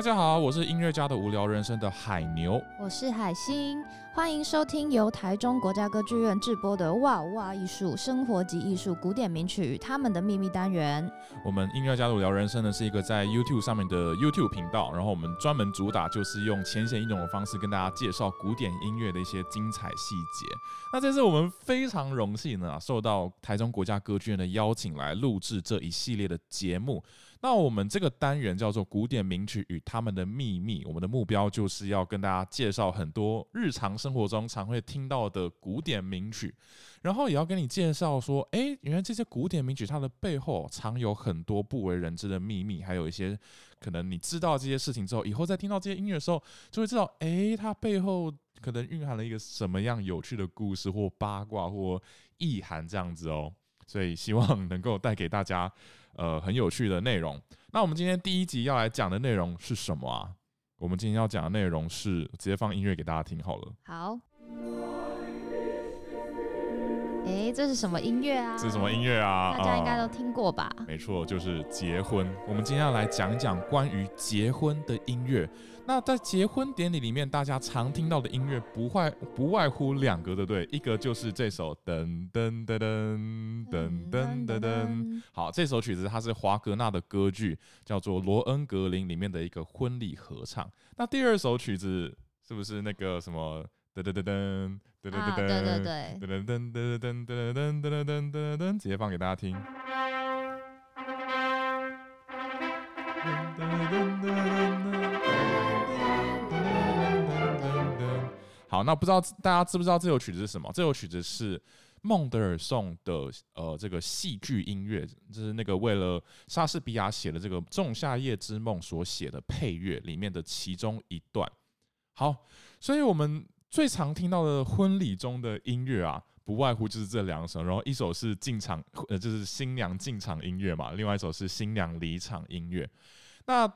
大家好，我是音乐家的无聊人生的海牛，我是海星，欢迎收听由台中国家歌剧院制播的《哇哇艺术生活及艺术古典名曲与他们的秘密》单元。我们音乐家的无聊人生呢，是一个在 YouTube 上面的 YouTube 频道，然后我们专门主打就是用浅显易懂的方式跟大家介绍古典音乐的一些精彩细节。那这次我们非常荣幸呢，受到台中国家歌剧院的邀请来录制这一系列的节目。那我们这个单元叫做《古典名曲与他们的秘密》，我们的目标就是要跟大家介绍很多日常生活中常会听到的古典名曲，然后也要跟你介绍说，哎，原来这些古典名曲它的背后藏有很多不为人知的秘密，还有一些可能你知道这些事情之后，以后再听到这些音乐的时候，就会知道，哎，它背后可能蕴含了一个什么样有趣的故事或八卦或意涵这样子哦。所以希望能够带给大家，呃，很有趣的内容。那我们今天第一集要来讲的内容是什么啊？我们今天要讲的内容是直接放音乐给大家听好了。好。诶，这是什么音乐啊？这是什么音乐啊？大家应该都听过吧？没错，就是结婚。我们今天要来讲讲关于结婚的音乐。那在结婚典礼里面，大家常听到的音乐不外不外乎两个，对不对？一个就是这首噔噔噔噔噔噔噔噔。好，这首曲子它是华格纳的歌剧，叫做《罗恩格林》里面的一个婚礼合唱。那第二首曲子是不是那个什么？噔噔噔噔噔噔噔噔，噔噔噔噔噔噔噔噔噔噔噔噔，直接放给大家听。好，那不知道大家知不知道这首曲子是什么？这首曲子是孟德尔颂的呃这个戏剧音乐，就是那个为了莎士比亚写的这个《仲夏夜之梦》所写的配乐里面的其中一段。好，所以我们。最常听到的婚礼中的音乐啊，不外乎就是这两首，然后一首是进场，呃，就是新娘进场音乐嘛，另外一首是新娘离场音乐。那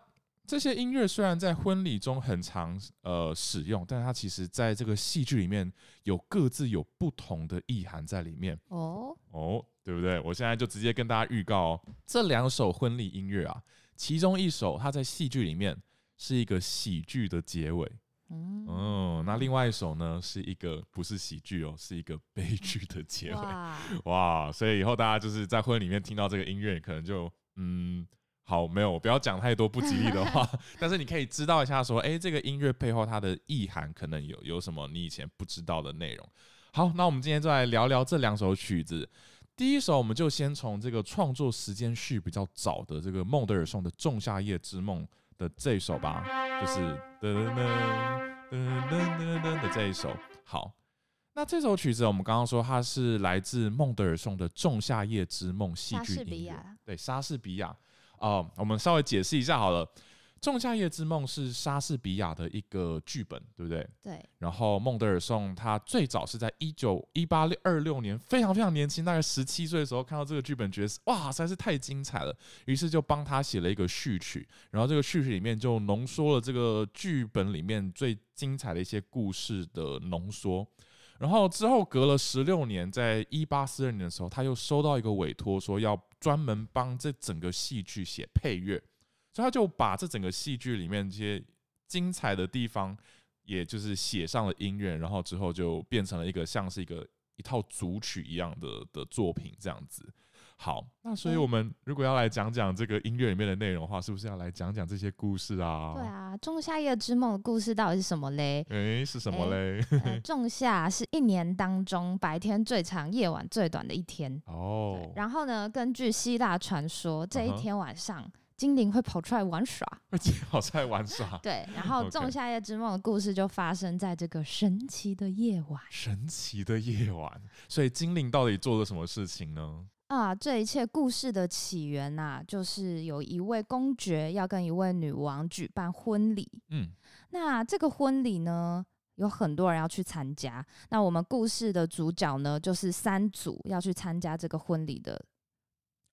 这些音乐虽然在婚礼中很常呃使用，但是它其实在这个戏剧里面有各自有不同的意涵在里面。哦哦，对不对？我现在就直接跟大家预告哦，这两首婚礼音乐啊，其中一首它在戏剧里面是一个喜剧的结尾。嗯、哦，那另外一首呢，是一个不是喜剧哦，是一个悲剧的结尾。哇，哇，所以以后大家就是在婚礼里面听到这个音乐，可能就嗯，好，没有，我不要讲太多不吉利的话，但是你可以知道一下，说，哎、欸，这个音乐背后它的意涵可能有有什么你以前不知道的内容。好，那我们今天就来聊聊这两首曲子。第一首，我们就先从这个创作时间序比较早的这个孟德尔颂的《仲夏夜之梦》的这首吧，就是噔 噔噔噔噔噔的这一首。好，那这首曲子我们刚刚说它是来自孟德尔颂的《仲夏夜之梦》戏剧音乐，对，莎士比亚。哦，我们稍微解释一下好了。《仲夏夜之梦》是莎士比亚的一个剧本，对不对？对。然后孟德尔颂他最早是在一九一八二六年，非常非常年轻，大概十七岁的时候看到这个剧本，觉得哇，实在是太精彩了，于是就帮他写了一个序曲。然后这个序曲里面就浓缩了这个剧本里面最精彩的一些故事的浓缩。然后之后隔了十六年，在一八四二年的时候，他又收到一个委托，说要专门帮这整个戏剧写配乐。所以他就把这整个戏剧里面这些精彩的地方，也就是写上了音乐，然后之后就变成了一个像是一个一套组曲一样的的作品这样子。好，那所以我们如果要来讲讲这个音乐里面的内容的话，是不是要来讲讲这些故事啊？对啊，《仲夏夜之梦》的故事到底是什么嘞？诶、欸，是什么嘞？呃、仲夏是一年当中白天最长、夜晚最短的一天哦。然后呢，根据希腊传说，这一天晚上。Uh-huh 精灵会跑出来玩耍，会跑出来玩耍。对，然后 《仲夏夜之梦》的故事就发生在这个神奇的夜晚。神奇的夜晚，所以精灵到底做了什么事情呢？啊，这一切故事的起源呐、啊，就是有一位公爵要跟一位女王举办婚礼。嗯，那这个婚礼呢，有很多人要去参加。那我们故事的主角呢，就是三组要去参加这个婚礼的。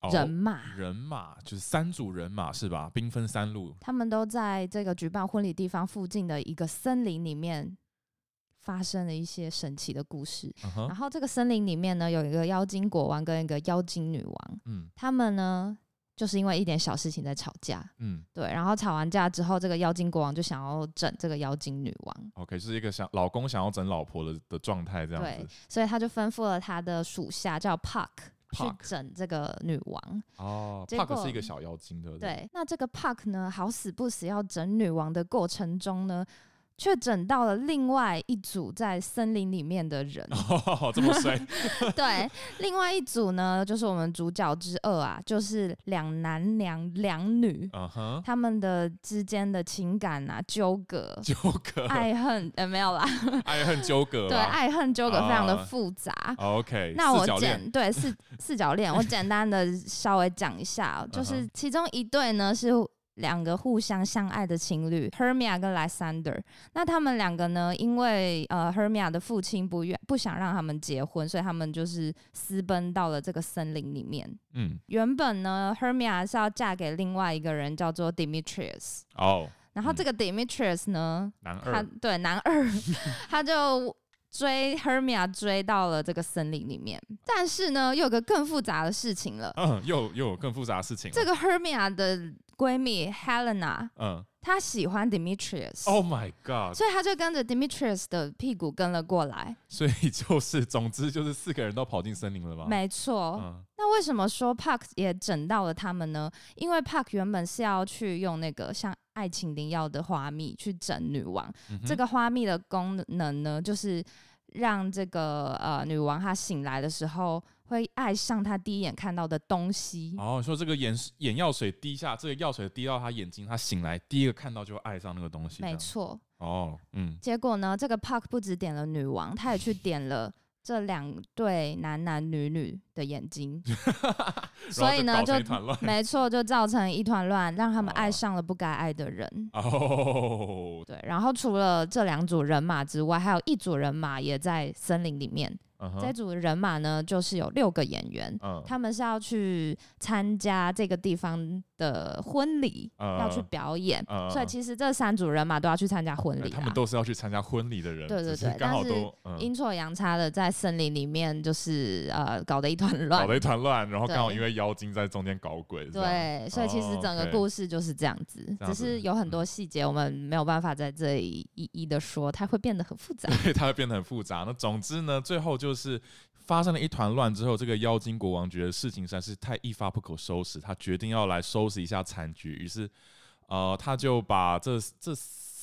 人马，哦，人马就是三组人马是吧？兵分三路，他们都在这个举办婚礼地方附近的一个森林里面发生了一些神奇的故事。Uh-huh. 然后这个森林里面呢，有一个妖精国王跟一个妖精女王，嗯，他们呢。就是因为一点小事情在吵架。嗯，对。然后吵完架之后，这个妖精国王就想要整这个妖精女王。OK，是一个想老公想要整老婆的的状态这样子。对，所以他就吩咐了他的属下叫 Puck 去整这个女王。哦，Puck 是一个小妖精，对不对？对。那这个 Puck 呢，好死不死要整女王的过程中呢，却整到了另外一组在森林里面的人，哦，这么衰。对，另外一组呢，就是我们主角之二啊，就是两男两两女，uh huh、他们的之间的情感啊纠葛，纠葛，爱恨呃没有啦，爱恨纠葛，对，爱恨纠葛非常的复杂。Uh, OK，那我简对四四角恋，我简单的稍微讲一下，就是其中一对呢是。两个互相相爱的情侣，Hermia 跟 Lysander。那他们两个呢，因为呃 Hermia 的父亲不愿不想让他们结婚，所以他们就是私奔到了这个森林里面。嗯，原本呢，Hermia 是要嫁给另外一个人，叫做 Demetrius。哦，然后这个 Demetrius 呢，男二，他对男二，他就追 Hermia 追到了这个森林里面。但是呢，又有个更复杂的事情了。嗯，又又有更复杂的事情。这个 Hermia 的。闺蜜 Helena，嗯，她喜欢 Demetrius，Oh my god，所以他就跟着 Demetrius 的屁股跟了过来。所以就是，总之就是四个人都跑进森林了吗？没错。嗯、那为什么说 Park 也整到了他们呢？因为 Park 原本是要去用那个像爱情灵药的花蜜去整女王，嗯、这个花蜜的功能呢，就是让这个呃女王她醒来的时候。会爱上他第一眼看到的东西。哦，说这个眼眼药水滴下，这个药水滴到他眼睛，他醒来第一个看到就爱上那个东西。没错。哦，嗯。结果呢，这个 Park 不止点了女王，他也去点了这两对男男女女的眼睛。所以呢，就没错，就造成一团乱，让他们爱上了不该爱的人。哦。对，然后除了这两组人马之外，还有一组人马也在森林里面。Uh. 这组人马呢，就是有六个演员，uh. 他们是要去参加这个地方的婚礼，uh. 要去表演，uh. 所以其实这三组人马都要去参加婚礼，啊，他们都是要去参加婚礼的人，对对对，刚好都阴错阳差的在森林里面，就是呃搞得一团乱，搞得一团乱，然后刚好因为妖精在中间搞鬼，对，所以其实整个故事就是这样子，oh, okay. 只是有很多细节我们没有办法在这里一一的说，它会变得很复杂，对，它会变得很复杂。那总之呢，最后就。就是发生了一团乱之后，这个妖精国王觉得事情实在是太一发不可收拾，他决定要来收拾一下残局。于是，呃，他就把这这。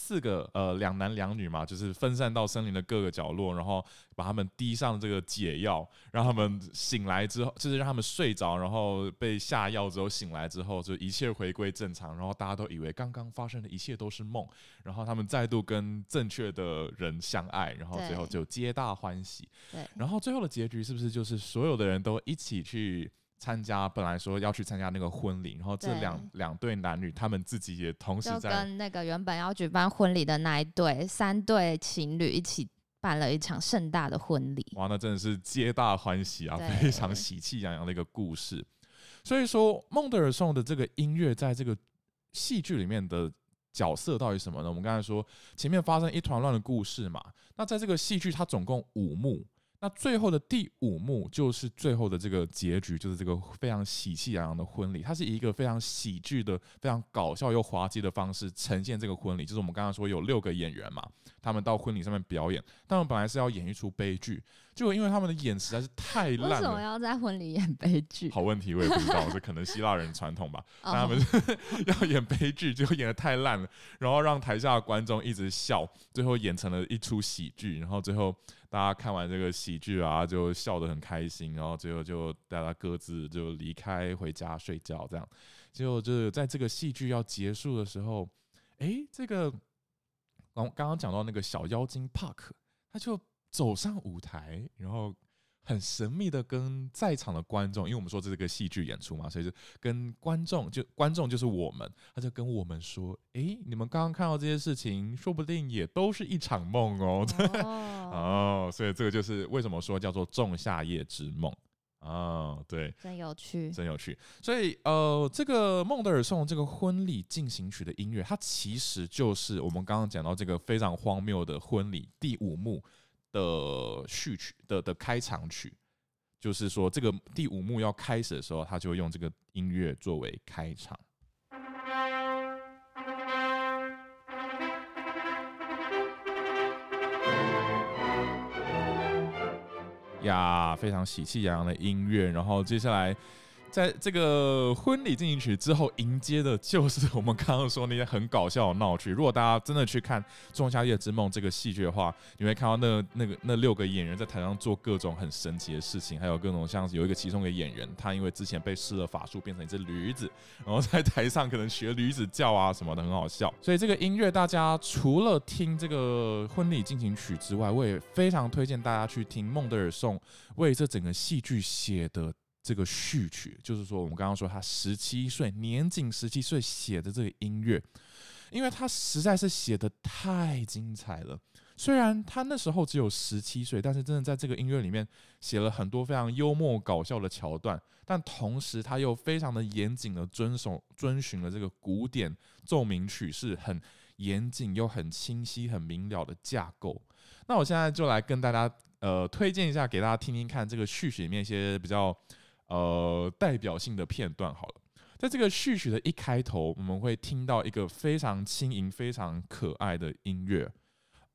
四个呃两男两女嘛，就是分散到森林的各个角落，然后把他们滴上这个解药，让他们醒来之后，就是让他们睡着，然后被下药之后醒来之后，就一切回归正常，然后大家都以为刚刚发生的一切都是梦，然后他们再度跟正确的人相爱，然后最后就皆大欢喜。对，然后最后的结局是不是就是所有的人都一起去？参加本来说要去参加那个婚礼，然后这两两对男女他们自己也同时在跟那个原本要举办婚礼的那一对三对情侣一起办了一场盛大的婚礼。哇，那真的是皆大欢喜啊，非常喜气洋洋的一个故事。所以说，孟德尔颂的这个音乐在这个戏剧里面的角色到底什么呢？我们刚才说前面发生一团乱的故事嘛，那在这个戏剧它总共五幕。那最后的第五幕就是最后的这个结局，就是这个非常喜气洋洋的婚礼。它是以一个非常喜剧的、非常搞笑又滑稽的方式呈现这个婚礼。就是我们刚刚说有六个演员嘛，他们到婚礼上面表演，他们本来是要演一出悲剧，结果因为他们的演实在是太烂了。为什么要在婚礼演悲剧？好问题，我也不知道，这可能希腊人传统吧。他们 要演悲剧，结果演得太烂了，然后让台下的观众一直笑，最后演成了一出喜剧，然后最后。大家看完这个喜剧啊，就笑得很开心，然后最后就大家各自就离开回家睡觉，这样。结果就是在这个戏剧要结束的时候，诶，这个刚刚刚讲到那个小妖精 Park，他就走上舞台，然后。很神秘的跟在场的观众，因为我们说这是个戏剧演出嘛，所以就跟观众就观众就是我们，他就跟我们说：“诶、欸，你们刚刚看到这些事情，说不定也都是一场梦哦。”哦，所以这个就是为什么说叫做仲夏夜之梦哦，对，真有趣，真有趣。所以呃，这个孟德尔颂这个婚礼进行曲的音乐，它其实就是我们刚刚讲到这个非常荒谬的婚礼第五幕的序曲的的开场曲，就是说这个第五幕要开始的时候，他就会用这个音乐作为开场。呀，非常喜气洋洋的音乐，然后接下来。在这个婚礼进行曲之后，迎接的就是我们刚刚说那些很搞笑的闹剧。如果大家真的去看《仲夏夜之梦》这个戏剧的话，你会看到那那个那六个演员在台上做各种很神奇的事情，还有各种像有一个其中一个演员，他因为之前被施了法术，变成一只驴子，然后在台上可能学驴子叫啊什么的，很好笑。所以这个音乐，大家除了听这个婚礼进行曲之外，我也非常推荐大家去听孟德尔颂为这整个戏剧写的。这个序曲，就是说我们刚刚说他十七岁，年仅十七岁写的这个音乐，因为他实在是写得太精彩了。虽然他那时候只有十七岁，但是真的在这个音乐里面写了很多非常幽默搞笑的桥段，但同时他又非常的严谨的遵守遵循了这个古典奏鸣曲式很严谨又很清晰、很明了的架构。那我现在就来跟大家呃推荐一下，给大家听听看这个序曲里面一些比较。呃，代表性的片段好了，在这个序曲的一开头，我们会听到一个非常轻盈、非常可爱的音乐。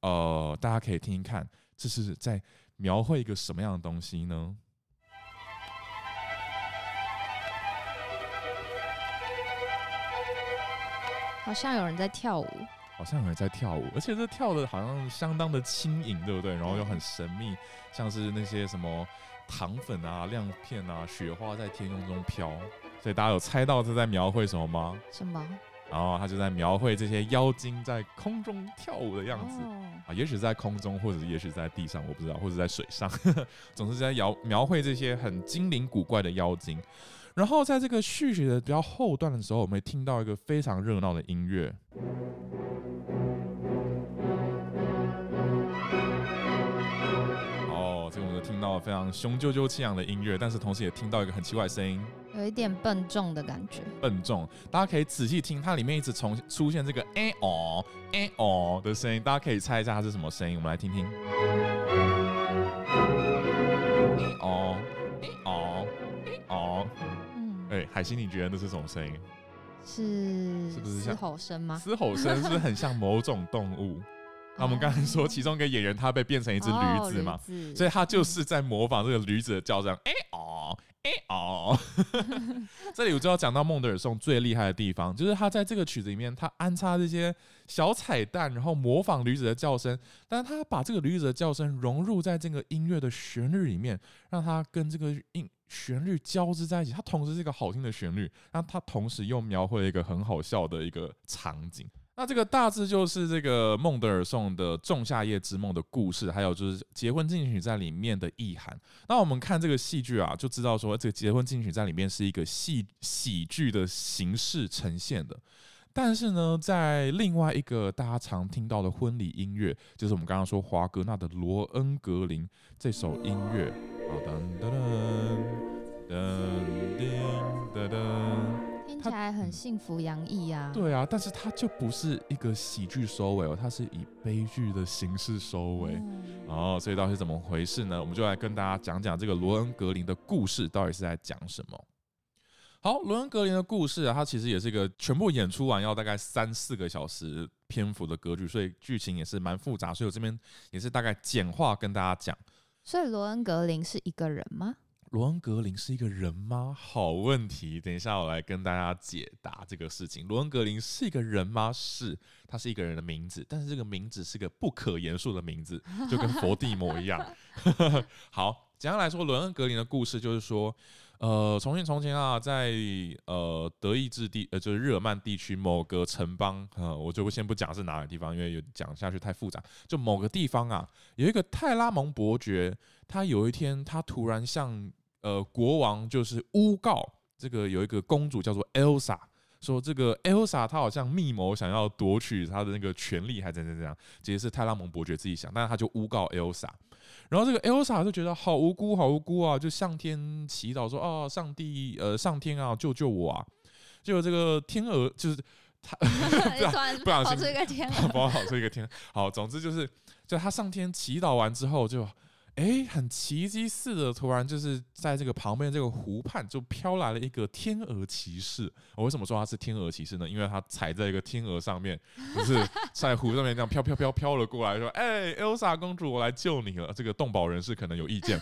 呃，大家可以听听看，这是在描绘一个什么样的东西呢？好像有人在跳舞，好像有人在跳舞，而且这跳的好像相当的轻盈，对不对？然后又很神秘，像是那些什么。糖粉啊，亮片啊，雪花在天空中飘，所以大家有猜到这在描绘什么吗？什么？然后他就在描绘这些妖精在空中跳舞的样子、哦、啊，也许在空中，或者也许在地上，我不知道，或者在水上，呵 呵总是在描描绘这些很精灵古怪的妖精。然后在这个序曲的比较后段的时候，我们会听到一个非常热闹的音乐。到非常雄赳赳气昂的音乐，但是同时也听到一个很奇怪的声音，有一点笨重的感觉。笨重，大家可以仔细听，它里面一直重出现这个哎哦哎哦的声音，大家可以猜一下它是什么声音？我们来听听。哎哦哎哦哎哦，嗯，哎，海星，你觉得那是什么声音？是是不是像嘶吼声吗？嘶吼声是不是很像某种动物？那我们刚才说，其中一个演员他被变成一只驴子嘛，所以他就是在模仿这个驴子的叫声。哎哦，哎哦，这里我就要讲到孟德尔颂最厉害的地方，就是他在这个曲子里面，他安插这些小彩蛋，然后模仿驴子的叫声，但是他把这个驴子的叫声融入在这个音乐的旋律里面，让它跟这个音旋律交织在一起。它同时是一个好听的旋律，那它同时又描绘了一个很好笑的一个场景。那这个大致就是这个孟德尔颂的《仲夏夜之梦》的故事，还有就是结婚进行曲在里面的意涵。那我们看这个戏剧啊，就知道说这个结婚进行曲在里面是一个戏喜剧的形式呈现的。但是呢，在另外一个大家常听到的婚礼音乐，就是我们刚刚说华格纳的《罗恩格林》这首音乐，噔噔噔噔噔。很幸福洋溢啊！对啊，但是它就不是一个喜剧收尾哦，它是以悲剧的形式收尾。嗯、哦，所以到底是怎么回事呢？我们就来跟大家讲讲这个罗恩格林的故事到底是在讲什么。好，罗恩格林的故事啊，它其实也是一个全部演出完要大概三四个小时篇幅的歌剧，所以剧情也是蛮复杂。所以我这边也是大概简化跟大家讲。所以罗恩格林是一个人吗？罗恩格林是一个人吗？好问题，等一下我来跟大家解答这个事情。罗恩格林是一个人吗？是，他是一个人的名字，但是这个名字是个不可言述的名字，就跟佛地魔一样。好，简单来说，罗恩格林的故事就是说，呃，从前从前啊，在呃德意志地，呃就是日耳曼地区某个城邦，呃，我就先不讲是哪个地方，因为有讲下去太复杂。就某个地方啊，有一个泰拉蒙伯爵，他有一天他突然向呃，国王就是诬告这个有一个公主叫做 Elsa，说这个 Elsa 她好像密谋想要夺取她的那个权利，还怎怎怎样？其实是泰拉蒙伯爵自己想，但是他就诬告 Elsa，然后这个 Elsa 就觉得好无辜，好无辜啊，就向天祈祷说：“哦，上帝，呃，上天啊，救救我啊！”结果这个天鹅就是他 不不小心跑出一个天鹅，跑出一个天。好，总之就是，就他上天祈祷完之后就。哎，很奇迹似的，突然就是在这个旁边这个湖畔就飘来了一个天鹅骑士。我为什么说他是天鹅骑士呢？因为他踩在一个天鹅上面，不是 在湖上面这样飘飘飘飘了过来，说：“哎，Elsa 公主，我来救你了。”这个动保人士可能有意见。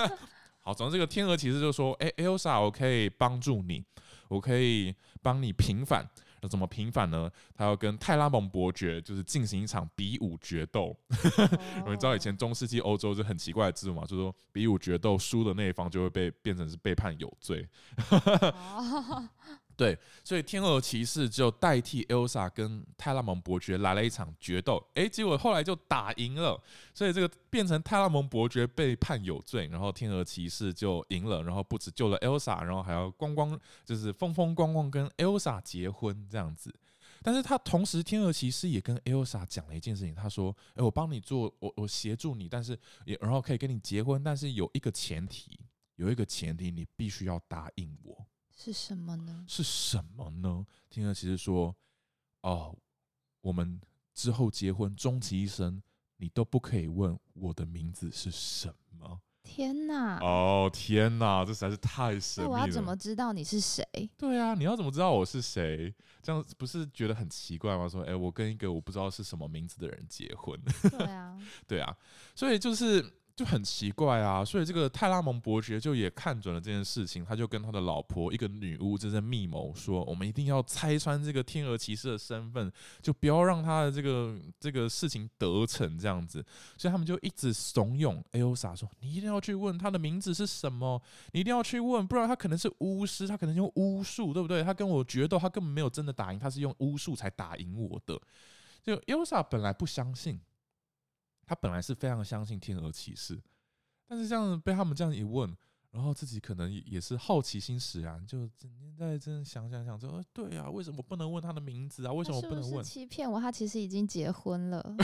好，总之这个天鹅骑士就说：“哎，Elsa，我可以帮助你，我可以帮你平反。”怎么平反呢？他要跟泰拉蒙伯爵就是进行一场比武决斗。我们知道以前中世纪欧洲就很奇怪的制度嘛，就是说比武决斗输的那一方就会被变成是被判有罪。对，所以天鹅骑士就代替 Elsa 跟泰拉蒙伯爵来了一场决斗，诶，结果后来就打赢了，所以这个变成泰拉蒙伯爵被判有罪，然后天鹅骑士就赢了，然后不止救了 Elsa，然后还要光光就是风风光光跟 Elsa 结婚这样子。但是他同时天鹅骑士也跟 Elsa 讲了一件事情，他说：“诶，我帮你做，我我协助你，但是也然后可以跟你结婚，但是有一个前提，有一个前提，你必须要答应我。”是什么呢？是什么呢？听了其实说：“哦，我们之后结婚，终其一生，你都不可以问我的名字是什么。”天哪！哦，天哪！这实在是太神秘了。那我要怎么知道你是谁？对啊，你要怎么知道我是谁？这样不是觉得很奇怪吗？说，哎，我跟一个我不知道是什么名字的人结婚。对啊，对啊，所以就是。就很奇怪啊，所以这个泰拉蒙伯爵就也看准了这件事情，他就跟他的老婆一个女巫正在密谋，说我们一定要拆穿这个天鹅骑士的身份，就不要让他的这个这个事情得逞这样子。所以他们就一直怂恿艾欧莎说：“你一定要去问他的名字是什么，你一定要去问，不然他可能是巫师，他可能用巫术，对不对？他跟我决斗，他根本没有真的打赢，他是用巫术才打赢我的。”就艾欧莎本来不相信。他本来是非常相信天鹅骑士，但是这样被他们这样一问，然后自己可能也是好奇心使然，就整天在这想想想说，对啊，为什么不能问他的名字啊？为什么不能问？是是欺骗我？他其实已经结婚了，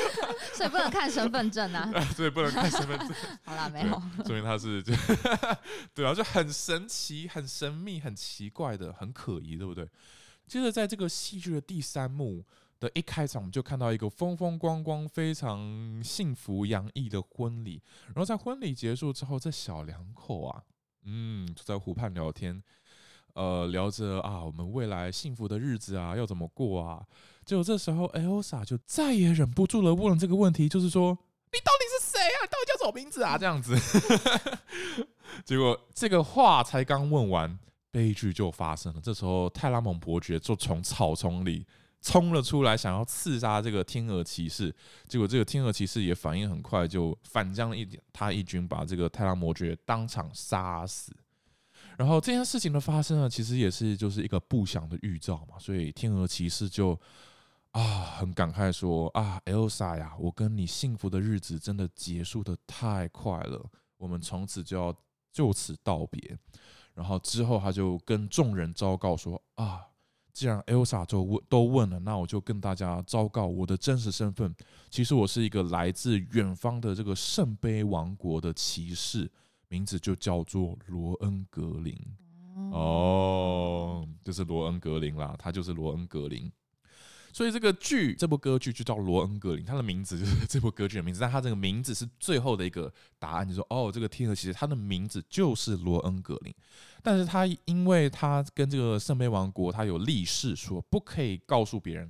所以不能看身份证啊。所以不能看身份证。好啦，没有，说明他是就对啊，就很神奇、很神秘、很奇怪的，很可疑，对不对？接着在这个戏剧的第三幕。一开场，我们就看到一个风风光光、非常幸福洋溢的婚礼。然后在婚礼结束之后，这小两口啊，嗯，就在湖畔聊天，呃，聊着啊，我们未来幸福的日子啊，要怎么过啊？结果这时候，Elsa 就再也忍不住了，问了这个问题，就是说，你到底是谁啊？你到底叫什么名字啊？这样子。结果这个话才刚问完，悲剧就发生了。这时候，泰拉蒙伯爵就从草丛里。冲了出来，想要刺杀这个天鹅骑士，结果这个天鹅骑士也反应很快，就反将一，他一军把这个泰拉伯爵当场杀死。然后这件事情的发生呢，其实也是就是一个不祥的预兆嘛，所以天鹅骑士就啊很感慨说啊，Elsa 呀，我跟你幸福的日子真的结束得太快了，我们从此就要就此道别。然后之后他就跟众人昭告说啊。既然 Elsa 就问都问了，那我就跟大家昭告我的真实身份。其实我是一个来自远方的这个圣杯王国的骑士，名字就叫做罗恩格林。哦，就是罗恩格林啦，他就是罗恩格林。所以这个剧，这部歌剧就叫《罗恩格林》，他的名字就是这部歌剧的名字。但他这个名字是最后的一个答案，就说，哦，这个天鹅其实它的名字就是罗恩格林。但是他因为他跟这个圣杯王国，他有立誓说不可以告诉别人。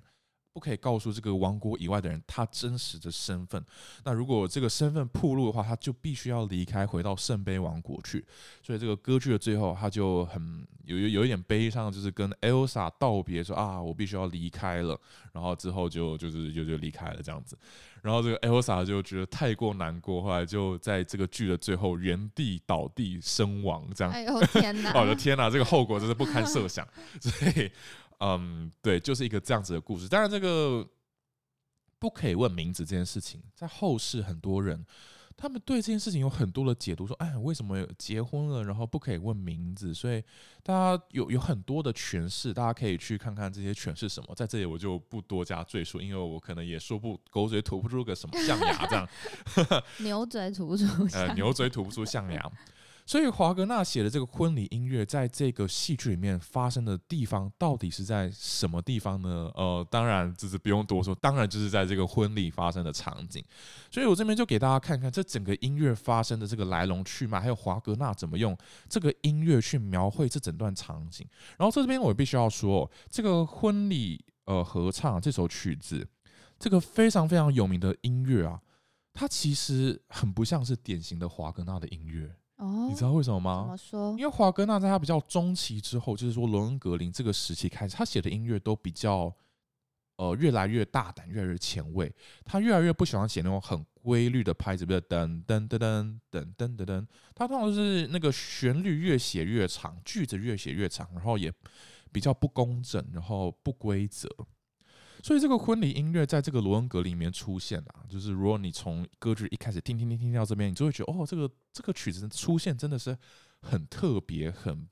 不可以告诉这个王国以外的人他真实的身份。那如果这个身份暴露的话，他就必须要离开，回到圣杯王国去。所以这个歌剧的最后，他就很有有有一点悲伤，就是跟 Elsa 道别，说啊，我必须要离开了。然后之后就就是就就离开了这样子。然后这个 Elsa 就觉得太过难过，后来就在这个剧的最后原地倒地身亡。这样，哎呦天哪！我的天哪，这个后果真是不堪设想。所以。嗯，对，就是一个这样子的故事。当然，这个不可以问名字这件事情，在后世很多人他们对这件事情有很多的解读，说，哎，为什么结婚了然后不可以问名字？所以大家有有很多的诠释，大家可以去看看这些诠释什么。在这里我就不多加赘述，因为我可能也说不狗嘴吐不出个什么象牙这样，牛嘴吐不出，呃，牛嘴吐不出象牙。所以华格纳写的这个婚礼音乐，在这个戏剧里面发生的地方，到底是在什么地方呢？呃，当然就是不用多说，当然就是在这个婚礼发生的场景。所以我这边就给大家看看这整个音乐发生的这个来龙去脉，还有华格纳怎么用这个音乐去描绘这整段场景。然后这边我必须要说，这个婚礼呃合唱这首曲子，这个非常非常有名的音乐啊，它其实很不像是典型的华格纳的音乐。哦，你知道为什么吗？怎么说？因为华格纳在他比较中期之后，就是说罗恩格林这个时期开始，他写的音乐都比较呃越来越大胆，越来越前卫。他越来越不喜欢写那种很规律的拍子，比如噔噔噔噔噔噔噔噔。他通常是那个旋律越写越长，句子越写越长，然后也比较不工整，然后不规则。所以这个婚礼音乐在这个罗恩格里面出现啊，就是如果你从歌剧一开始听听听听到这边，你就会觉得哦，这个这个曲子出现真的是很特别、很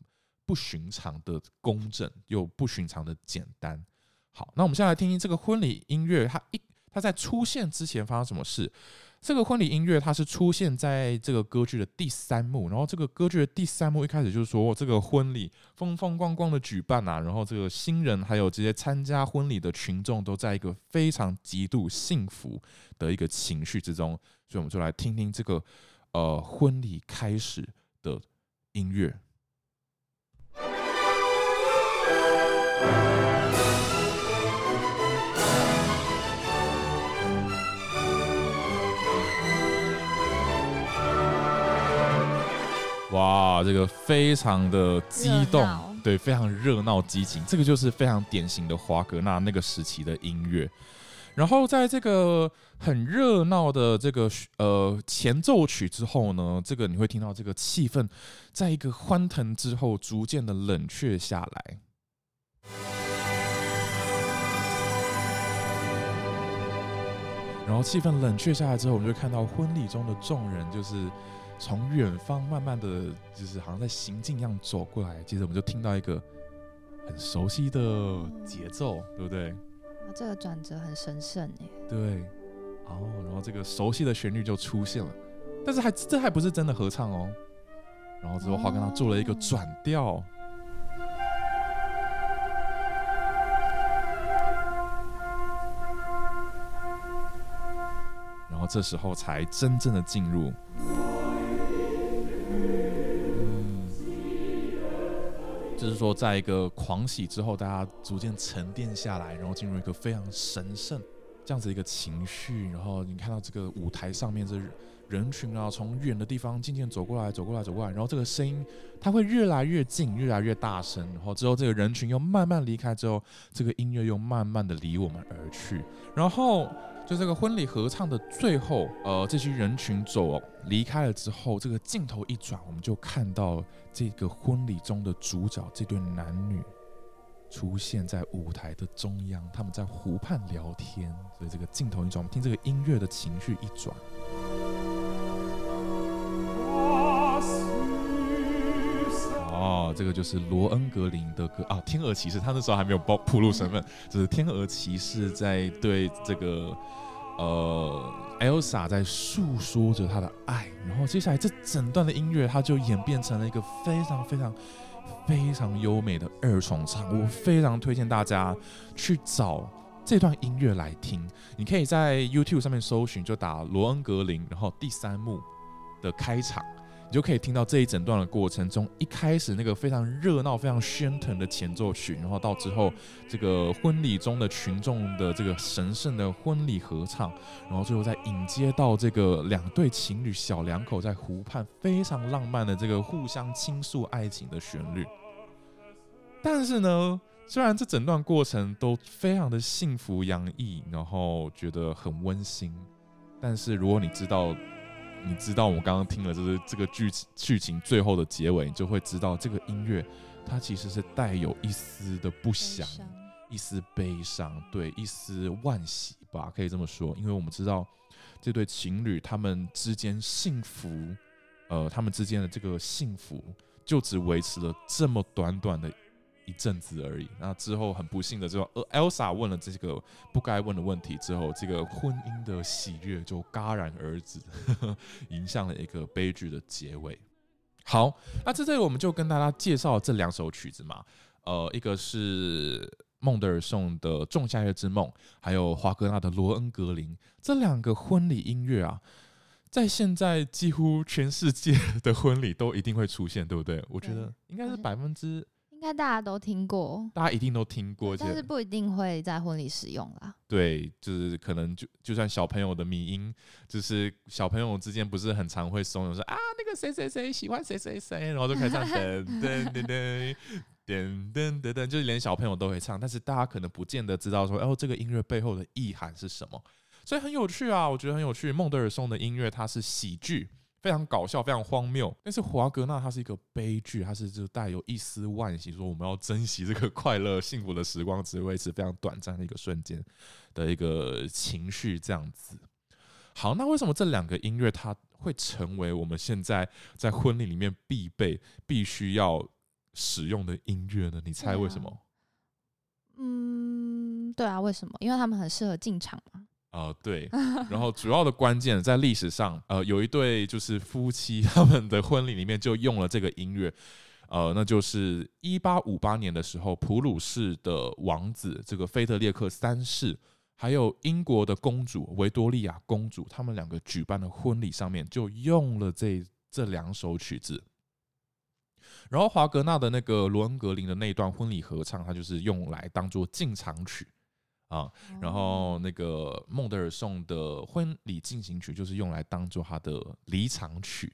不寻常的工整又不寻常的简单。好，那我们现在来听听这个婚礼音乐，它一它在出现之前发生什么事。这个婚礼音乐它是出现在这个歌剧的第三幕，然后这个歌剧的第三幕一开始就是说这个婚礼风风光光的举办啊，然后这个新人还有这些参加婚礼的群众都在一个非常极度幸福的一个情绪之中，所以我们就来听听这个呃婚礼开始的音乐。哇，这个非常的激动，对，非常热闹激情，这个就是非常典型的华格纳那个时期的音乐。然后在这个很热闹的这个呃前奏曲之后呢，这个你会听到这个气氛在一个欢腾之后逐渐的冷却下来。然后气氛冷却下来之后，我们就看到婚礼中的众人就是。从远方慢慢的就是好像在行进一样走过来，接着我们就听到一个很熟悉的节奏，嗯、对不对？啊，这个转折很神圣耶。对，哦，然后这个熟悉的旋律就出现了，但是还这还不是真的合唱哦。然后之后华跟他做了一个转调，哦、然后这时候才真正的进入。就是说，在一个狂喜之后，大家逐渐沉淀下来，然后进入一个非常神圣这样子一个情绪。然后你看到这个舞台上面这人群啊，从远的地方渐渐走过来，走过来，走过来。然后这个声音它会越来越近，越来越大声。然后之后这个人群又慢慢离开之后，这个音乐又慢慢的离我们而去。然后。就这个婚礼合唱的最后，呃，这些人群走离开了之后，这个镜头一转，我们就看到这个婚礼中的主角这对男女出现在舞台的中央，他们在湖畔聊天。所以这个镜头一转，我们听这个音乐的情绪一转。哦，这个就是罗恩格林的歌啊，《天鹅骑士》。他那时候还没有暴暴露身份，就是天鹅骑士在对这个呃，Elsa 在诉说着他的爱。然后接下来这整段的音乐，它就演变成了一个非常非常非常优美的二重唱。我非常推荐大家去找这段音乐来听。你可以在 YouTube 上面搜寻，就打罗恩格林，然后第三幕的开场。你就可以听到这一整段的过程中，一开始那个非常热闹、非常喧腾的前奏曲，然后到之后这个婚礼中的群众的这个神圣的婚礼合唱，然后最后再引接到这个两对情侣小两口在湖畔非常浪漫的这个互相倾诉爱情的旋律。但是呢，虽然这整段过程都非常的幸福洋溢，然后觉得很温馨，但是如果你知道。你知道我们刚刚听了就是这个剧剧情最后的结尾，你就会知道这个音乐它其实是带有一丝的不祥，一丝悲伤，对，一丝惋惜吧，可以这么说。因为我们知道这对情侣他们之间幸福，呃，他们之间的这个幸福就只维持了这么短短的。一阵子而已，那之后很不幸的，就呃，Elsa 问了这个不该问的问题之后，这个婚姻的喜悦就戛然而止，迎向了一个悲剧的结尾。好，那在这里我们就跟大家介绍这两首曲子嘛，呃，一个是孟德尔颂的《仲夏夜之梦》，还有华格纳的《罗恩格林》这两个婚礼音乐啊，在现在几乎全世界的婚礼都一定会出现，对不对？我觉得应该是百分之。该大家都听过，大家一定都听过，但是不一定会在婚礼使用啦。对，就是可能就就算小朋友的迷音，就是小朋友之间不是很常会怂恿说啊，那个谁谁谁喜欢谁谁谁，然后就开始噔噔噔噔噔噔噔噔，就是连小朋友都会唱，但是大家可能不见得知道说，哦，这个音乐背后的意涵是什么，所以很有趣啊，我觉得很有趣。孟德尔松的音乐它是喜剧，非常搞笑，非常荒谬。但是华格纳他是一个悲剧，他是就带有一丝惋惜，说我们要珍惜这个快乐幸福的时光，只维持非常短暂的一个瞬间的一个情绪这样子。好，那为什么这两个音乐它会成为我们现在在婚礼里面必备、必须要使用的音乐呢？你猜为什么？啊、嗯，对啊，为什么？因为他们很适合进场嘛。呃，对，然后主要的关键在历史上，呃，有一对就是夫妻，他们的婚礼里面就用了这个音乐，呃，那就是一八五八年的时候，普鲁士的王子这个菲特烈克三世，还有英国的公主维多利亚公主，他们两个举办的婚礼上面就用了这这两首曲子，然后华格纳的那个罗恩格林的那段婚礼合唱，它就是用来当做进场曲。啊，然后那个孟德尔颂的婚礼进行曲就是用来当做他的离场曲。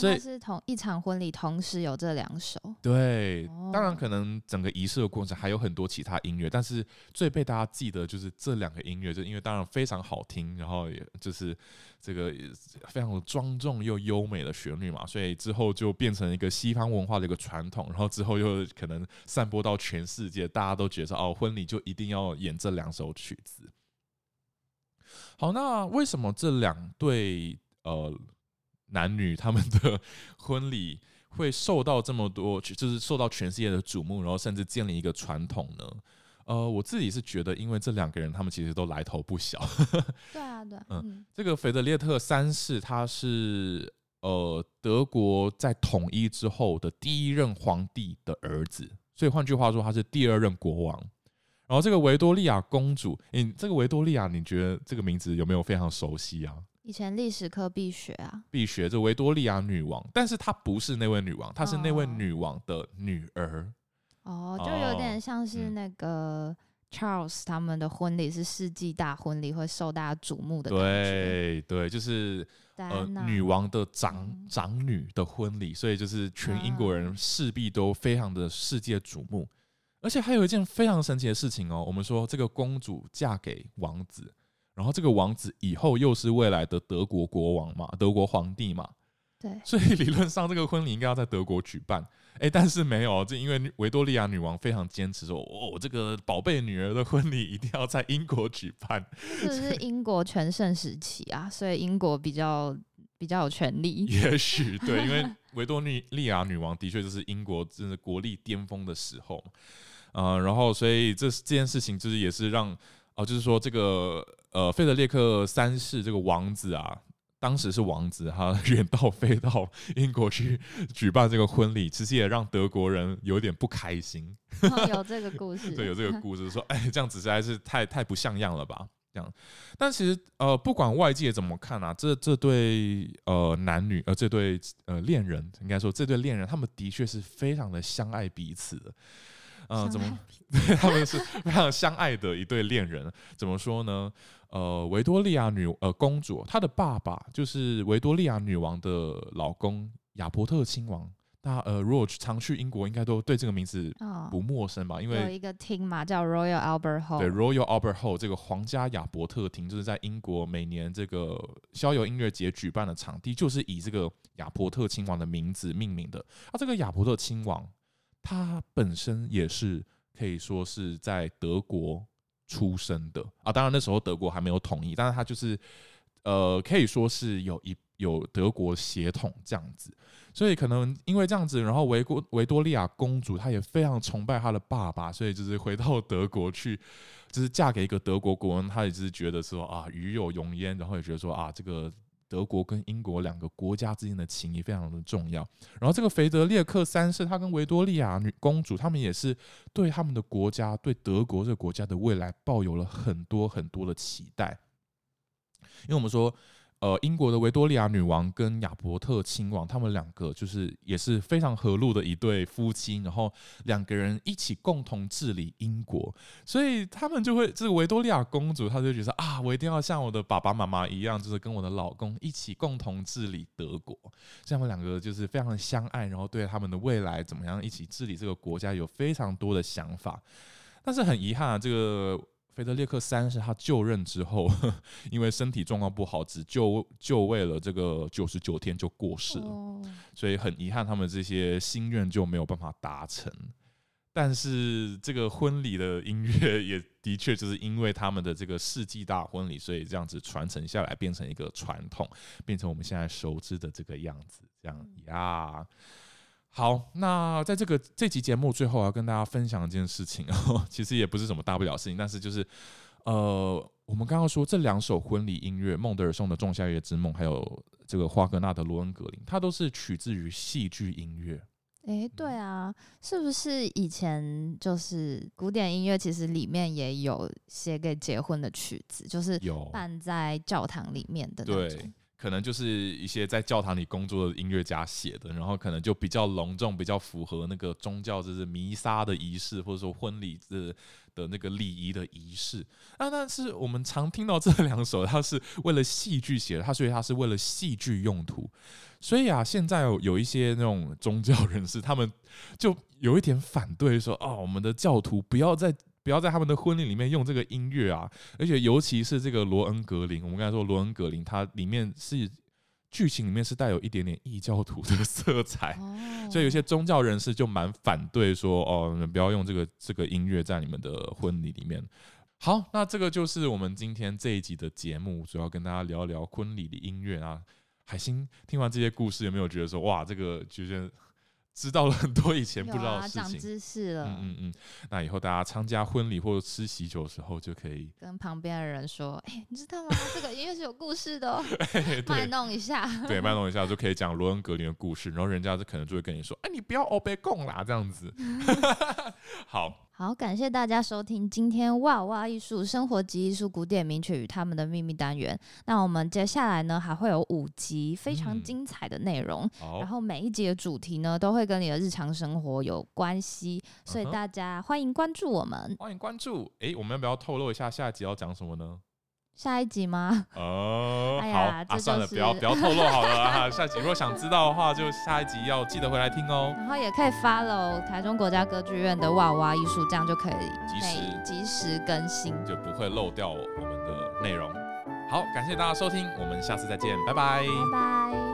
所以是同一场婚礼同时有这两首，对，当然可能整个仪式的过程还有很多其他音乐，但是最被大家记得就是这两个音乐，就因为当然非常好听，然后也就是这个非常庄重又优美的旋律嘛，所以之后就变成一个西方文化的一个传统，然后之后又可能散播到全世界，大家都觉得哦，婚礼就一定要演这两首曲子。好，那为什么这两对呃？男女他们的婚礼会受到这么多，就是受到全世界的瞩目，然后甚至建立一个传统呢？呃，我自己是觉得，因为这两个人他们其实都来头不小。对啊，对，嗯，这个腓德烈特三世他是呃德国在统一之后的第一任皇帝的儿子，所以换句话说，他是第二任国王。然后这个维多利亚公主，嗯这个维多利亚，你觉得这个名字有没有非常熟悉啊？以前历史课必学啊，必学这维多利亚女王，但是她不是那位女王，她是那位女王的女儿。哦，就有点像是那个 Charles 他们的婚礼是世纪大婚礼，会受大家瞩目的。对对，就是呃女王的长、嗯、长女的婚礼，所以就是全英国人势必都非常的世界瞩目。而且还有一件非常神奇的事情哦，我们说这个公主嫁给王子。然后这个王子以后又是未来的德国国王嘛，德国皇帝嘛，对，所以理论上这个婚礼应该要在德国举办，哎，但是没有，这因为维多利亚女王非常坚持说，哦，这个宝贝女儿的婚礼一定要在英国举办，这是英国全盛时期啊，所以英国比较比较有权利，也许对，因为 维多利亚女王的确就是英国真的国力巅峰的时候，呃，然后所以这这件事情就是也是让。哦，就是说这个呃，费德列克三世这个王子啊，当时是王子，他 远道飞到英国去举办这个婚礼，其实也让德国人有点不开心。哦、有这个故事，对，有这个故事说，哎，这样子实在是太太不像样了吧？这样，但其实呃，不管外界怎么看啊，这这对呃男女呃这对呃恋人，应该说这对恋人，他们的确是非常的相爱彼此的。呃，怎么？对 他们是非常相爱的一对恋人。怎么说呢？呃，维多利亚女呃公主，她的爸爸就是维多利亚女王的老公亚伯特亲王。大家呃，如果常去英国，应该都对这个名字不陌生吧？因为有一个厅嘛，叫 Royal Albert Hall。对，Royal Albert Hall 这个皇家亚伯特厅，就是在英国每年这个逍遥音乐节举办的场地，就是以这个亚伯特亲王的名字命名的。啊，这个亚伯特亲王。他本身也是可以说是在德国出生的啊，当然那时候德国还没有统一，但是他就是呃可以说是有一有德国血统这样子，所以可能因为这样子，然后维国维多利亚公主她也非常崇拜她的爸爸，所以就是回到德国去，就是嫁给一个德国国王，她也是觉得说啊与有荣焉，然后也觉得说啊这个。德国跟英国两个国家之间的情谊非常的重要。然后这个腓德烈克三世，他跟维多利亚女公主，他们也是对他们的国家，对德国这个国家的未来抱有了很多很多的期待。因为我们说。呃，英国的维多利亚女王跟亚伯特亲王，他们两个就是也是非常和睦的一对夫妻，然后两个人一起共同治理英国，所以他们就会这个维多利亚公主，她就觉得啊，我一定要像我的爸爸妈妈一样，就是跟我的老公一起共同治理德国，这样他们两个就是非常的相爱，然后对他们的未来怎么样一起治理这个国家有非常多的想法，但是很遗憾啊，这个。腓德烈克三世他就任之后，因为身体状况不好，只就就位了这个九十九天就过世了，哦、所以很遗憾，他们这些心愿就没有办法达成。但是这个婚礼的音乐也的确就是因为他们的这个世纪大婚礼，所以这样子传承下来，变成一个传统，变成我们现在熟知的这个样子，这样呀。好，那在这个这期节目最后，要跟大家分享一件事情 哦，其实也不是什么大不了的事情，但是就是，呃，我们刚刚说这两首婚礼音乐，孟德尔颂的《仲夏夜之梦》，还有这个华格纳的《罗恩格林》，它都是取自于戏剧音乐。诶，对啊，是不是以前就是古典音乐，其实里面也有写给结婚的曲子，就是有伴在教堂里面的那种。可能就是一些在教堂里工作的音乐家写的，然后可能就比较隆重，比较符合那个宗教，就是弥撒的仪式，或者说婚礼的的那个礼仪的仪式。啊，但是我们常听到这 两首，它是为了戏剧写的，它所以它是为了戏剧用途。所以啊，现在有有一些那种宗教人士，他们就有一点反对说，哦，我们的教徒不要再。不要在他们的婚礼里面用这个音乐啊！而且尤其是这个罗恩格林，我们刚才说罗恩格林，它里面是剧情里面是带有一点点异教徒的色彩，所以有些宗教人士就蛮反对说，哦，你们不要用这个这个音乐在你们的婚礼里面。好，那这个就是我们今天这一集的节目，主要跟大家聊一聊婚礼的音乐啊。海星听完这些故事，有没有觉得说，哇，这个就是。知道了很多以前不知道的事情，长知识了。嗯嗯嗯，那以后大家参加婚礼或者吃喜酒的时候，就可以跟旁边的人说：“哎、欸，你知道吗？这个音乐是有故事的哦。欸”卖弄一下，对，卖弄一下就可以讲罗恩格林的故事，然后人家就可能就会跟你说：“哎、欸，你不要欧贝贡啦，这样子。” 好。好，感谢大家收听今天哇哇艺术生活及艺术古典名曲与他们的秘密单元。那我们接下来呢，还会有五集非常精彩的内容，嗯、然后每一集的主题呢都会跟你的日常生活有关系，所以大家欢迎关注我们。欢迎关注，哎，我们要不要透露一下下一集要讲什么呢？下一集吗？哦，哎、呀好，啊，算了，不要不要透露好了啊。下一集如果想知道的话，就下一集要记得回来听哦。然后也可以 follow 台中国家歌剧院的哇哇艺术，这样就可以及时及时更新，就不会漏掉我们的内容。好，感谢大家收听，我们下次再见，拜拜，拜拜。